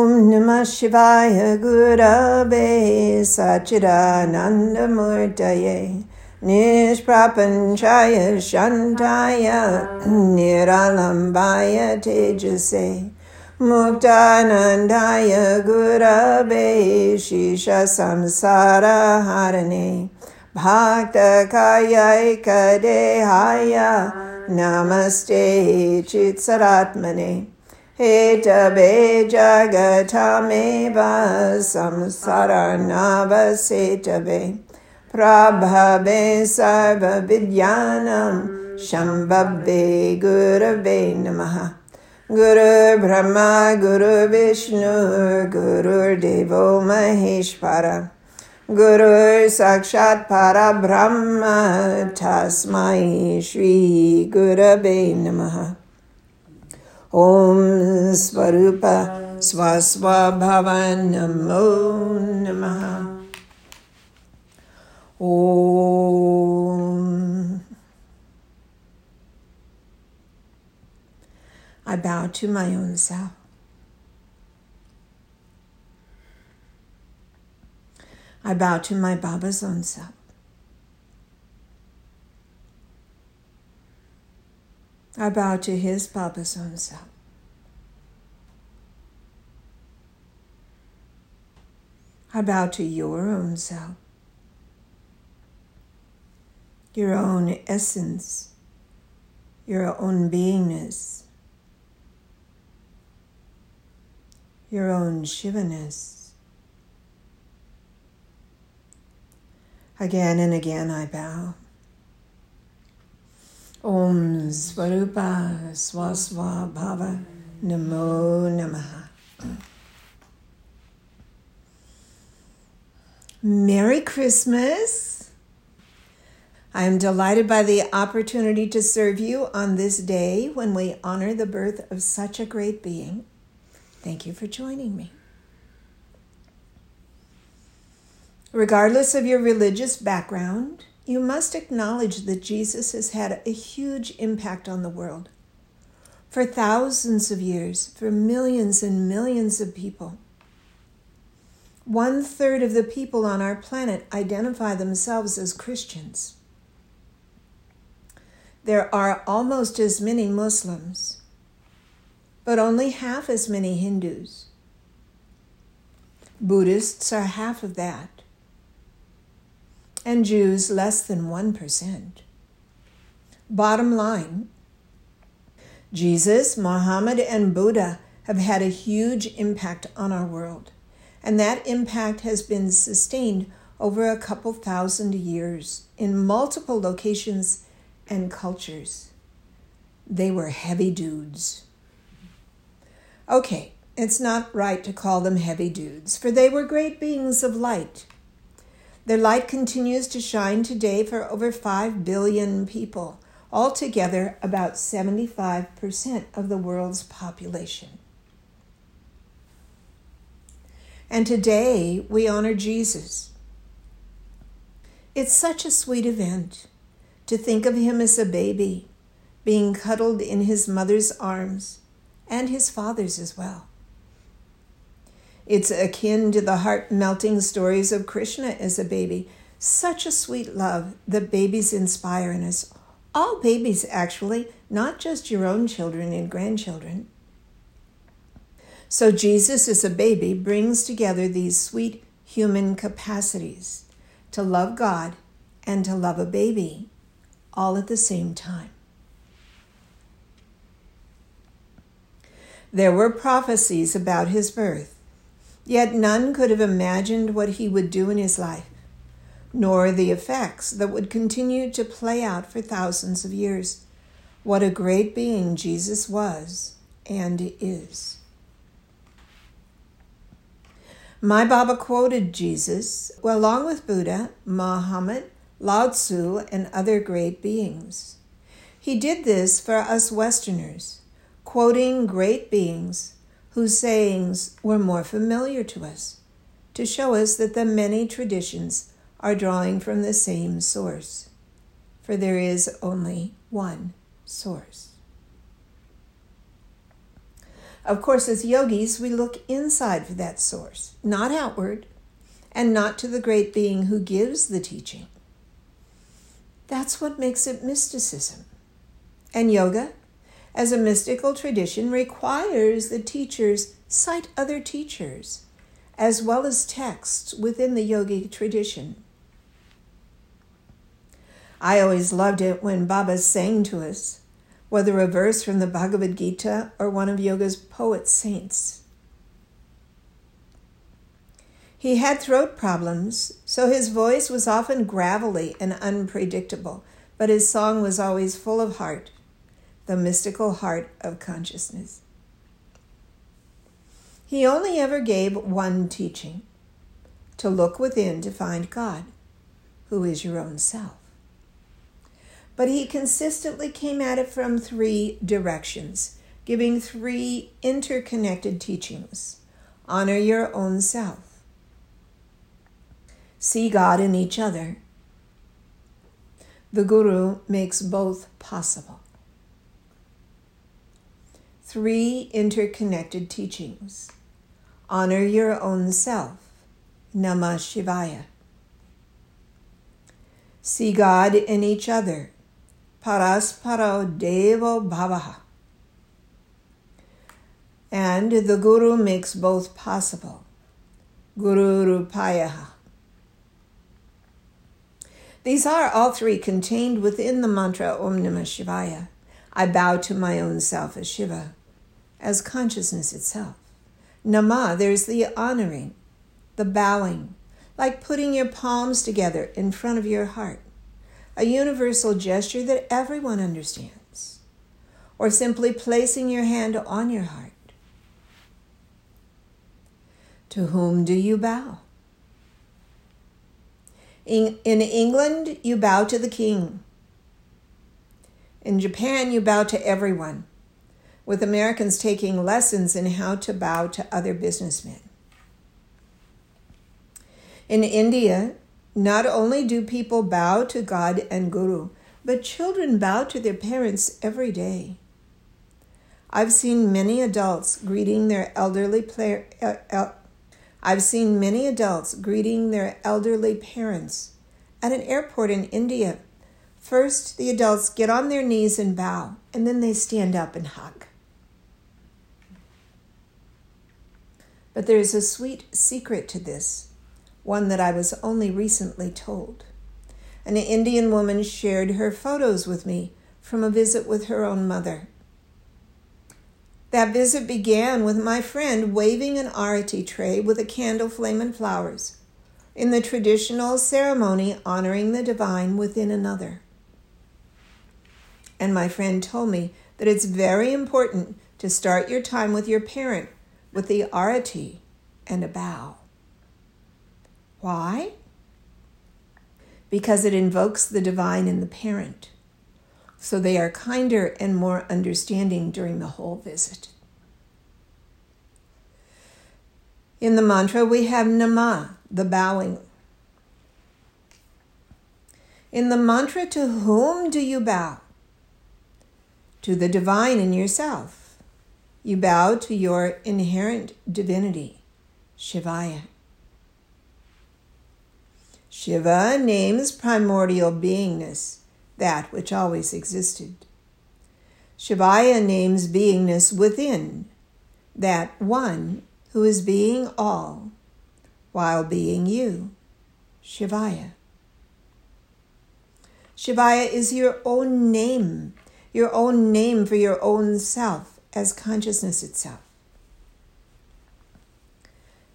Om Namah Shivaya Gurave Sachidanandamurtaye Nishprapanchaya Shantaya Niralambaya Tejase Muktanandaya Gurave Shisha Samsara Harane Bhakta Kaya Dehaya Namaste Chitsaratmane Gurave Namaha Guru Brahma Guru Vishnu Guru Devo Maheshwara Guru Sakshat Parabrahma Tasmai Shri Gurave Namaha Om Svarupa Swaswabhava Namo Namaha Om I bow to my own self. I bow to my Baba's own self. I bow to his Baba's own self. I bow to your own self, your own essence, your own beingness, your own Shivaness. Again and again I bow. Om Svarupa Swaswa Bhava Namo Namaha. Merry Christmas! I am delighted by the opportunity to serve you on this day when we honor the birth of such a great being. Thank you for joining me. Regardless of your religious background, you must acknowledge that Jesus has had a huge impact on the world. For thousands of years, for millions and millions of people. One third of the people on our planet identify themselves as Christians. There are almost as many Muslims, but only half as many Hindus. Buddhists are half of that and Jews less than 1%. Bottom line Jesus, Muhammad, and Buddha have had a huge impact on our world, and that impact has been sustained over a couple thousand years in multiple locations and cultures. They were heavy dudes. Okay, it's not right to call them heavy dudes, for they were great beings of light their light continues to shine today for over 5 billion people, altogether about 75% of the world's population. And today we honor Jesus. It's such a sweet event to think of him as a baby, being cuddled in his mother's arms and his father's as well. It's akin to the heart melting stories of Krishna as a baby. Such a sweet love that babies inspire in us. All babies, actually, not just your own children and grandchildren. So, Jesus as a baby brings together these sweet human capacities to love God and to love a baby all at the same time. There were prophecies about his birth. Yet none could have imagined what he would do in his life, nor the effects that would continue to play out for thousands of years. What a great being Jesus was and is. My Baba quoted Jesus along with Buddha, Muhammad, Lao Tzu, and other great beings. He did this for us Westerners, quoting great beings whose sayings were more familiar to us, to show us that the many traditions are drawing from the same source, for there is only one source. Of course, as yogis, we look inside for that source, not outward, and not to the great being who gives the teaching. That's what makes it mysticism. And yoga, as a mystical tradition, requires the teachers cite other teachers as well as texts within the yogic tradition. I always loved it when Baba sang to us, whether a verse from the Bhagavad Gita or one of yoga's poet saints. He had throat problems, so his voice was often gravelly and unpredictable, but his song was always full of heart, the mystical heart of consciousness. He only ever gave one teaching to look within to find God, who is your own self. But he consistently came at it from three directions, giving three interconnected teachings honor your own self, see God in each other. The Guru makes both possible. Three interconnected teachings Honor your own self. Namah Shivaya. See God in each other. Parasparo Devo Bhavaha. And the Guru makes both possible. Guru Rupayaha. These are all three contained within the mantra Om Namah Shivaya. I bow to my own self as Shiva, as consciousness itself. Nama, there's the honoring, the bowing, like putting your palms together in front of your heart, a universal gesture that everyone understands, or simply placing your hand on your heart. To whom do you bow? In, in England, you bow to the king. In Japan, you bow to everyone with Americans taking lessons in how to bow to other businessmen. In India, not only do people bow to God and Guru, but children bow to their parents every day. I've seen many adults greeting their elderly player, I've seen many adults greeting their elderly parents at an airport in India. First, the adults get on their knees and bow, and then they stand up and hug. But there is a sweet secret to this, one that I was only recently told. An Indian woman shared her photos with me from a visit with her own mother. That visit began with my friend waving an arati tray with a candle flame and flowers in the traditional ceremony honoring the divine within another. And my friend told me that it's very important to start your time with your parent with the arati and a bow. Why? Because it invokes the divine in the parent, so they are kinder and more understanding during the whole visit. In the mantra, we have Nama, the bowing. In the mantra, to whom do you bow? To the divine in yourself. You bow to your inherent divinity, Shivaya. Shiva names primordial beingness, that which always existed. Shivaya names beingness within, that one who is being all while being you, Shivaya. Shivaya is your own name, your own name for your own self as consciousness itself.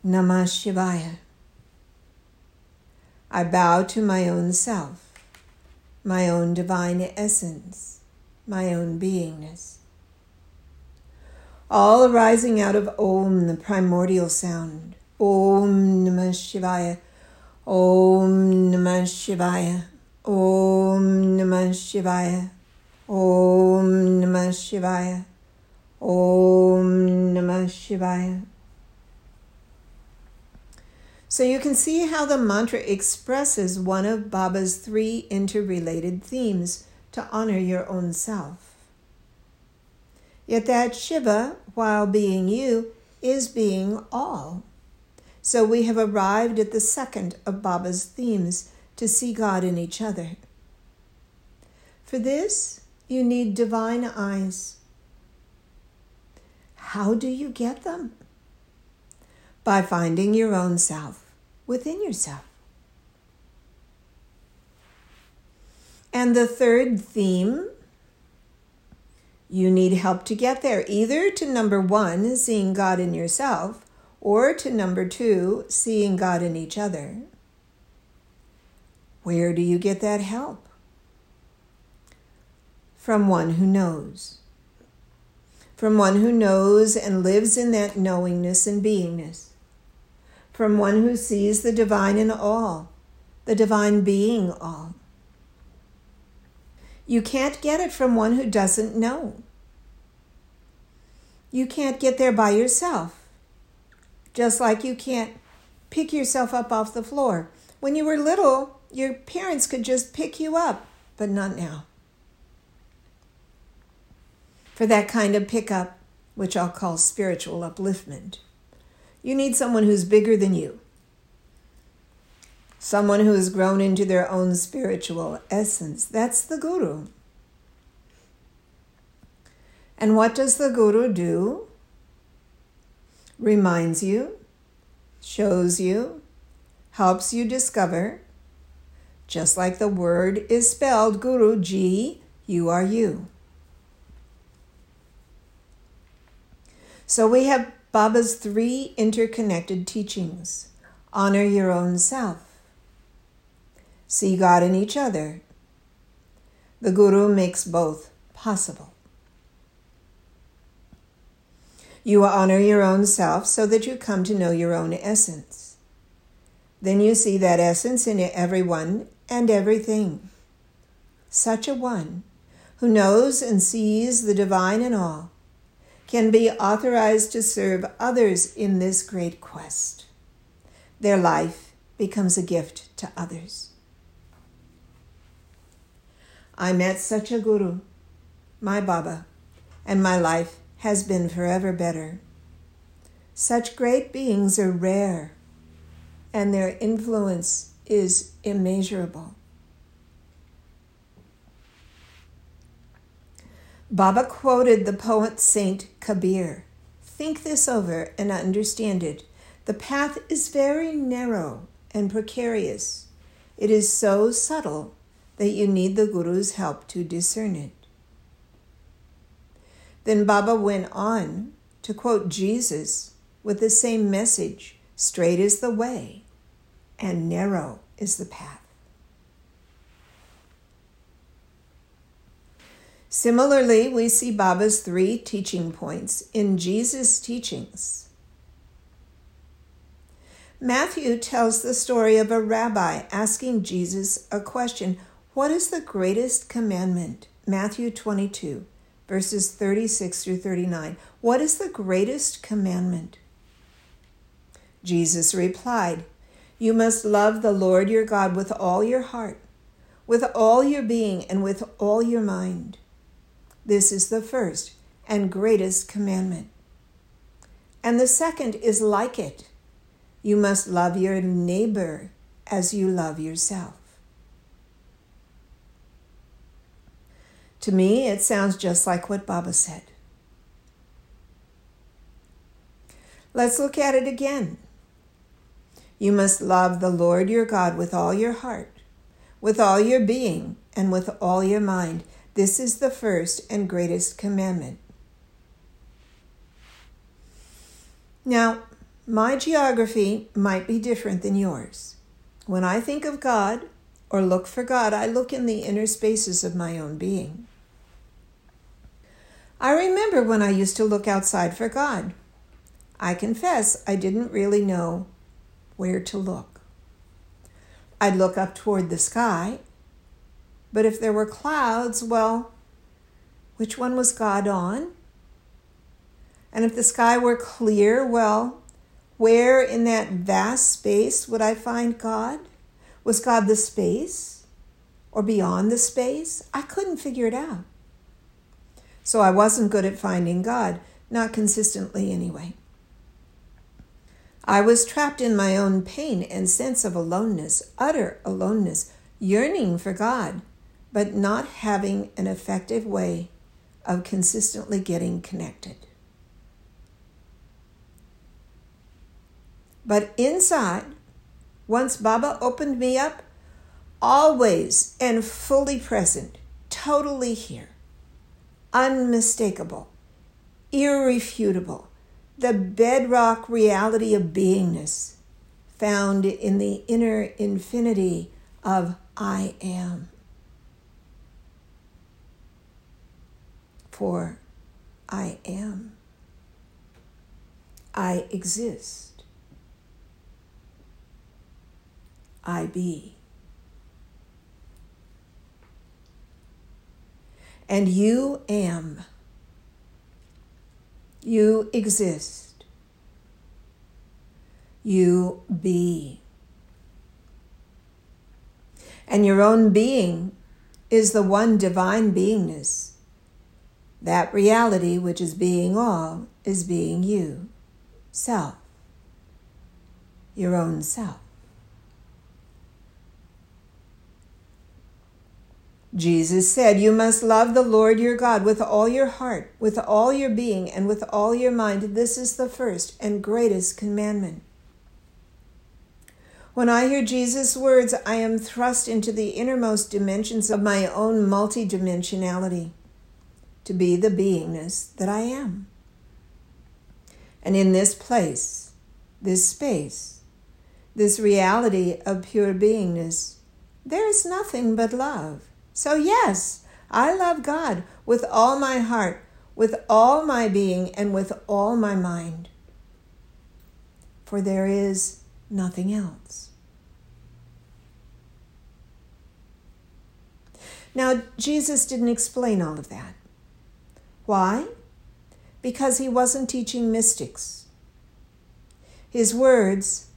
Namah Shivaya. I bow to my own self, my own divine essence, my own beingness. All arising out of Om, the primordial sound. Om Namah Shivaya. Om Namah Shivaya. Om Namah Shivaya. Om Namah Shivaya. Om Namah Shivaya. So you can see how the mantra expresses one of Baba's three interrelated themes to honor your own self. Yet that Shiva, while being you, is being all. So we have arrived at the second of Baba's themes to see God in each other. For this, you need divine eyes. How do you get them? By finding your own self within yourself. And the third theme, you need help to get there, either to number one, seeing God in yourself, or to number two, seeing God in each other. Where do you get that help? From one who knows. From one who knows and lives in that knowingness and beingness. From one who sees the divine in all, the divine being all. You can't get it from one who doesn't know. You can't get there by yourself just like you can't pick yourself up off the floor. When you were little, your parents could just pick you up, but not now. For that kind of pickup, which I'll call spiritual upliftment, you need someone who's bigger than you. Someone who has grown into their own spiritual essence. That's the guru. And what does the guru do? reminds you, shows you, helps you discover, just like the word is spelled Guru G, you are you. So we have Baba's three interconnected teachings honor your own self, see God in each other. The Guru makes both possible. You honor your own self so that you come to know your own essence. Then you see that essence in everyone and everything. Such a one who knows and sees the divine in all can be authorized to serve others in this great quest. Their life becomes a gift to others. I met such a guru, my Baba, and my life has been forever better. Such great beings are rare, and their influence is immeasurable. Baba quoted the poet Saint Kabir Think this over and understand it. The path is very narrow and precarious. It is so subtle that you need the Guru's help to discern it. Then Baba went on to quote Jesus with the same message straight is the way, and narrow is the path. Similarly, we see Baba's three teaching points in Jesus' teachings. Matthew tells the story of a rabbi asking Jesus a question What is the greatest commandment? Matthew 22 verses 36 through 39. What is the greatest commandment? Jesus replied, You must love the Lord your God with all your heart, with all your being, and with all your mind. This is the first and greatest commandment. And the second is like it you must love your neighbor as you love yourself. To me, it sounds just like what Baba said. Let's look at it again. You must love the Lord your God with all your heart, with all your being, and with all your mind. This is the first and greatest commandment. Now, my geography might be different than yours. When I think of God or look for God, I look in the inner spaces of my own being. I remember when I used to look outside for God. I confess I didn't really know where to look. I'd look up toward the sky, but if there were clouds, well, which one was God on? And if the sky were clear, well, where in that vast space would I find God? Was God the space or beyond the space? I couldn't figure it out. So I wasn't good at finding God, not consistently anyway. I was trapped in my own pain and sense of aloneness, utter aloneness, yearning for God, but not having an effective way of consistently getting connected. But inside, once Baba opened me up, always and fully present, totally here, unmistakable, irrefutable, the bedrock reality of beingness found in the inner infinity of I am. For I am. I exist. I be. And you am. You exist. You be. And your own being is the one divine beingness. That reality, which is being all, is being you, self, your own self. Jesus said, You must love the Lord your God with all your heart, with all your being, and with all your mind. This is the first and greatest commandment. When I hear Jesus' words, I am thrust into the innermost dimensions of my own multidimensionality to be the beingness that I am. And in this place, this space, this reality of pure beingness, there is nothing but love. So, yes, I love God with all my heart, with all my being, and with all my mind. For there is nothing else. Now, Jesus didn't explain all of that. Why? Because he wasn't teaching mystics. His words,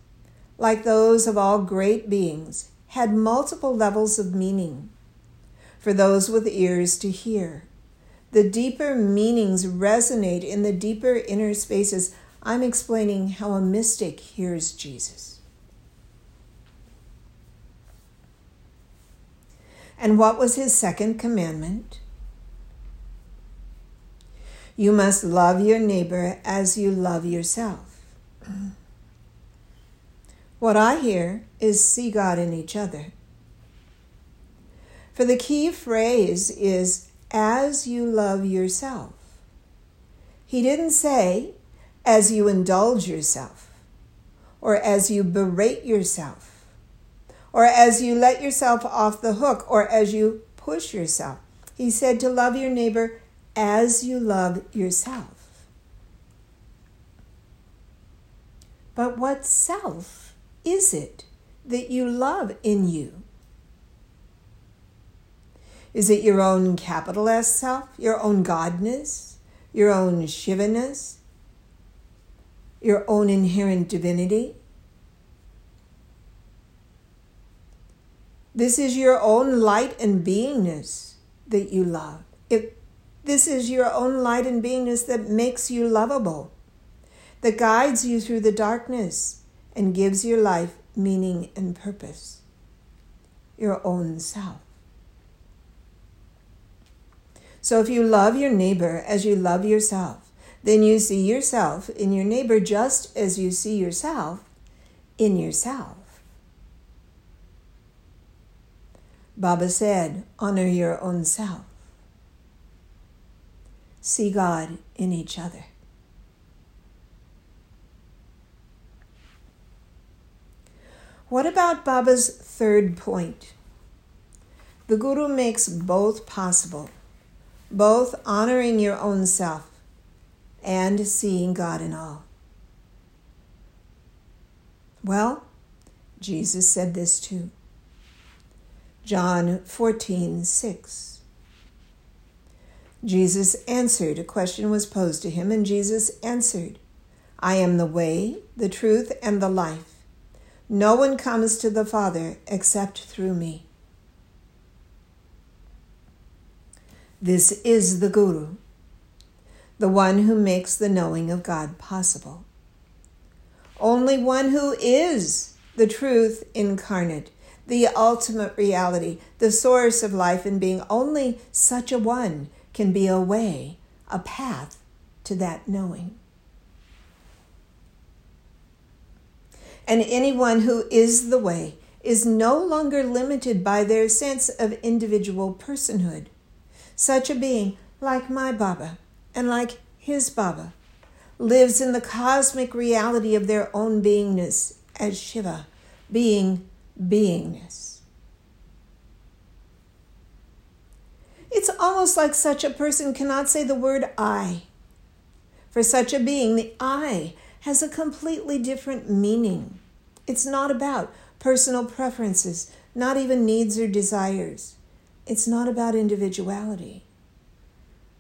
like those of all great beings, had multiple levels of meaning for those with ears to hear. The deeper meanings resonate in the deeper inner spaces. I'm explaining how a mystic hears Jesus. And what was his second commandment? You must love your neighbor as you love yourself. What I hear is see God in each other. For the key phrase is as you love yourself. He didn't say as you indulge yourself, or as you berate yourself, or as you let yourself off the hook, or as you push yourself. He said to love your neighbor as you love yourself. But what self is it that you love in you? Is it your own capital S self, your own Godness, your own Shivaness, your own inherent divinity? This is your own light and beingness that you love. If this is your own light and beingness that makes you lovable, that guides you through the darkness and gives your life meaning and purpose. Your own self. So if you love your neighbor as you love yourself, then you see yourself in your neighbor just as you see yourself in yourself. Baba said, honor your own self. See God in each other. What about Baba's third point? The Guru makes both possible both honoring your own self and seeing God in all. Well, Jesus said this too. John 14, 6. Jesus answered. A question was posed to him, and Jesus answered, I am the way, the truth, and the life. No one comes to the Father except through me. This is the Guru, the one who makes the knowing of God possible. Only one who is the truth incarnate, the ultimate reality, the source of life and being, only such a one can be a way, a path to that knowing. And anyone who is the way is no longer limited by their sense of individual personhood. Such a being, like my Baba and like his Baba, lives in the cosmic reality of their own beingness as Shiva, being beingness. It's almost like such a person cannot say the word I. For such a being, the I has a completely different meaning. It's not about personal preferences, not even needs or desires. It's not about individuality.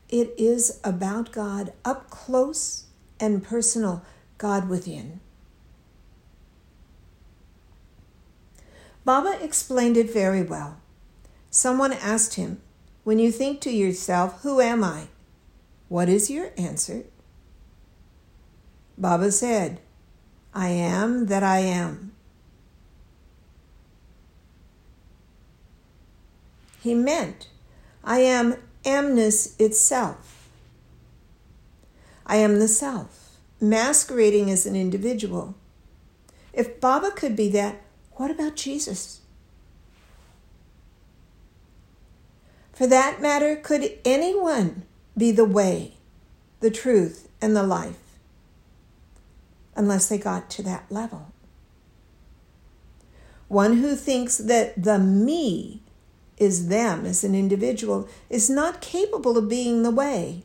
It is about God up close and personal, God within. Baba explained it very well. Someone asked him, When you think to yourself, Who am I? What is your answer? Baba said, I am that I am. He meant, I am amness itself. I am the self, masquerading as an individual. If Baba could be that, what about Jesus? For that matter, could anyone be the way, the truth, and the life unless they got to that level? One who thinks that the me is them as an individual is not capable of being the way,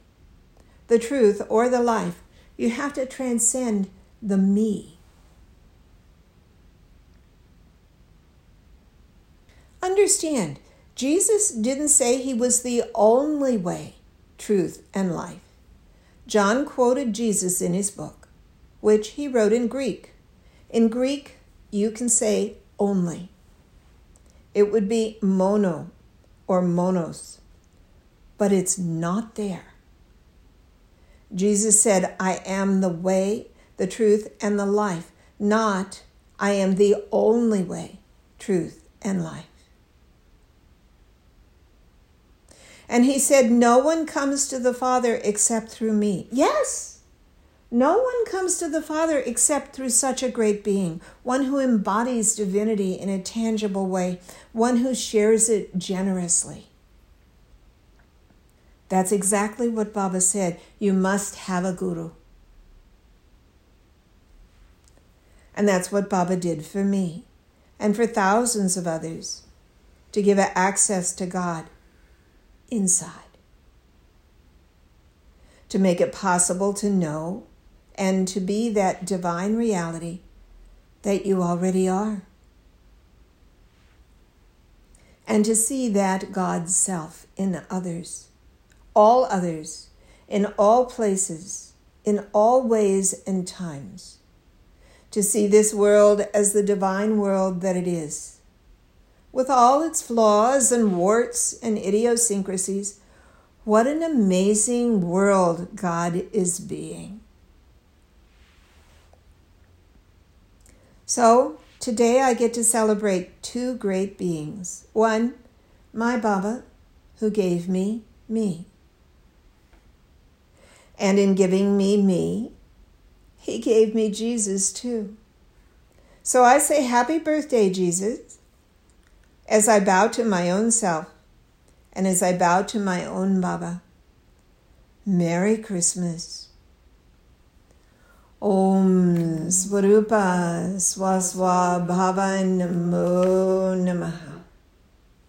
the truth, or the life. You have to transcend the me. Understand, Jesus didn't say he was the only way, truth, and life. John quoted Jesus in his book, which he wrote in Greek. In Greek, you can say only. It would be mono or monos, but it's not there. Jesus said, I am the way, the truth, and the life, not I am the only way, truth, and life. And he said, No one comes to the Father except through me. Yes, no one comes to the Father except through such a great being, one who embodies divinity in a tangible way, one who shares it generously. That's exactly what Baba said. You must have a guru. And that's what Baba did for me and for thousands of others to give access to God inside. To make it possible to know and to be that divine reality that you already are. And to see that God's self in others, all others, in all places, in all ways and times. To see this world as the divine world that it is with all its flaws and warts and idiosyncrasies, what an amazing world God is being. So, today I get to celebrate two great beings. One, my Baba, who gave me me. And in giving me me, he gave me Jesus too. So I say, Happy birthday, Jesus. As I bow to my own self and as I bow to my own Baba, Merry Christmas. Om Svarupa Swaswa Bhava Namo Namaha.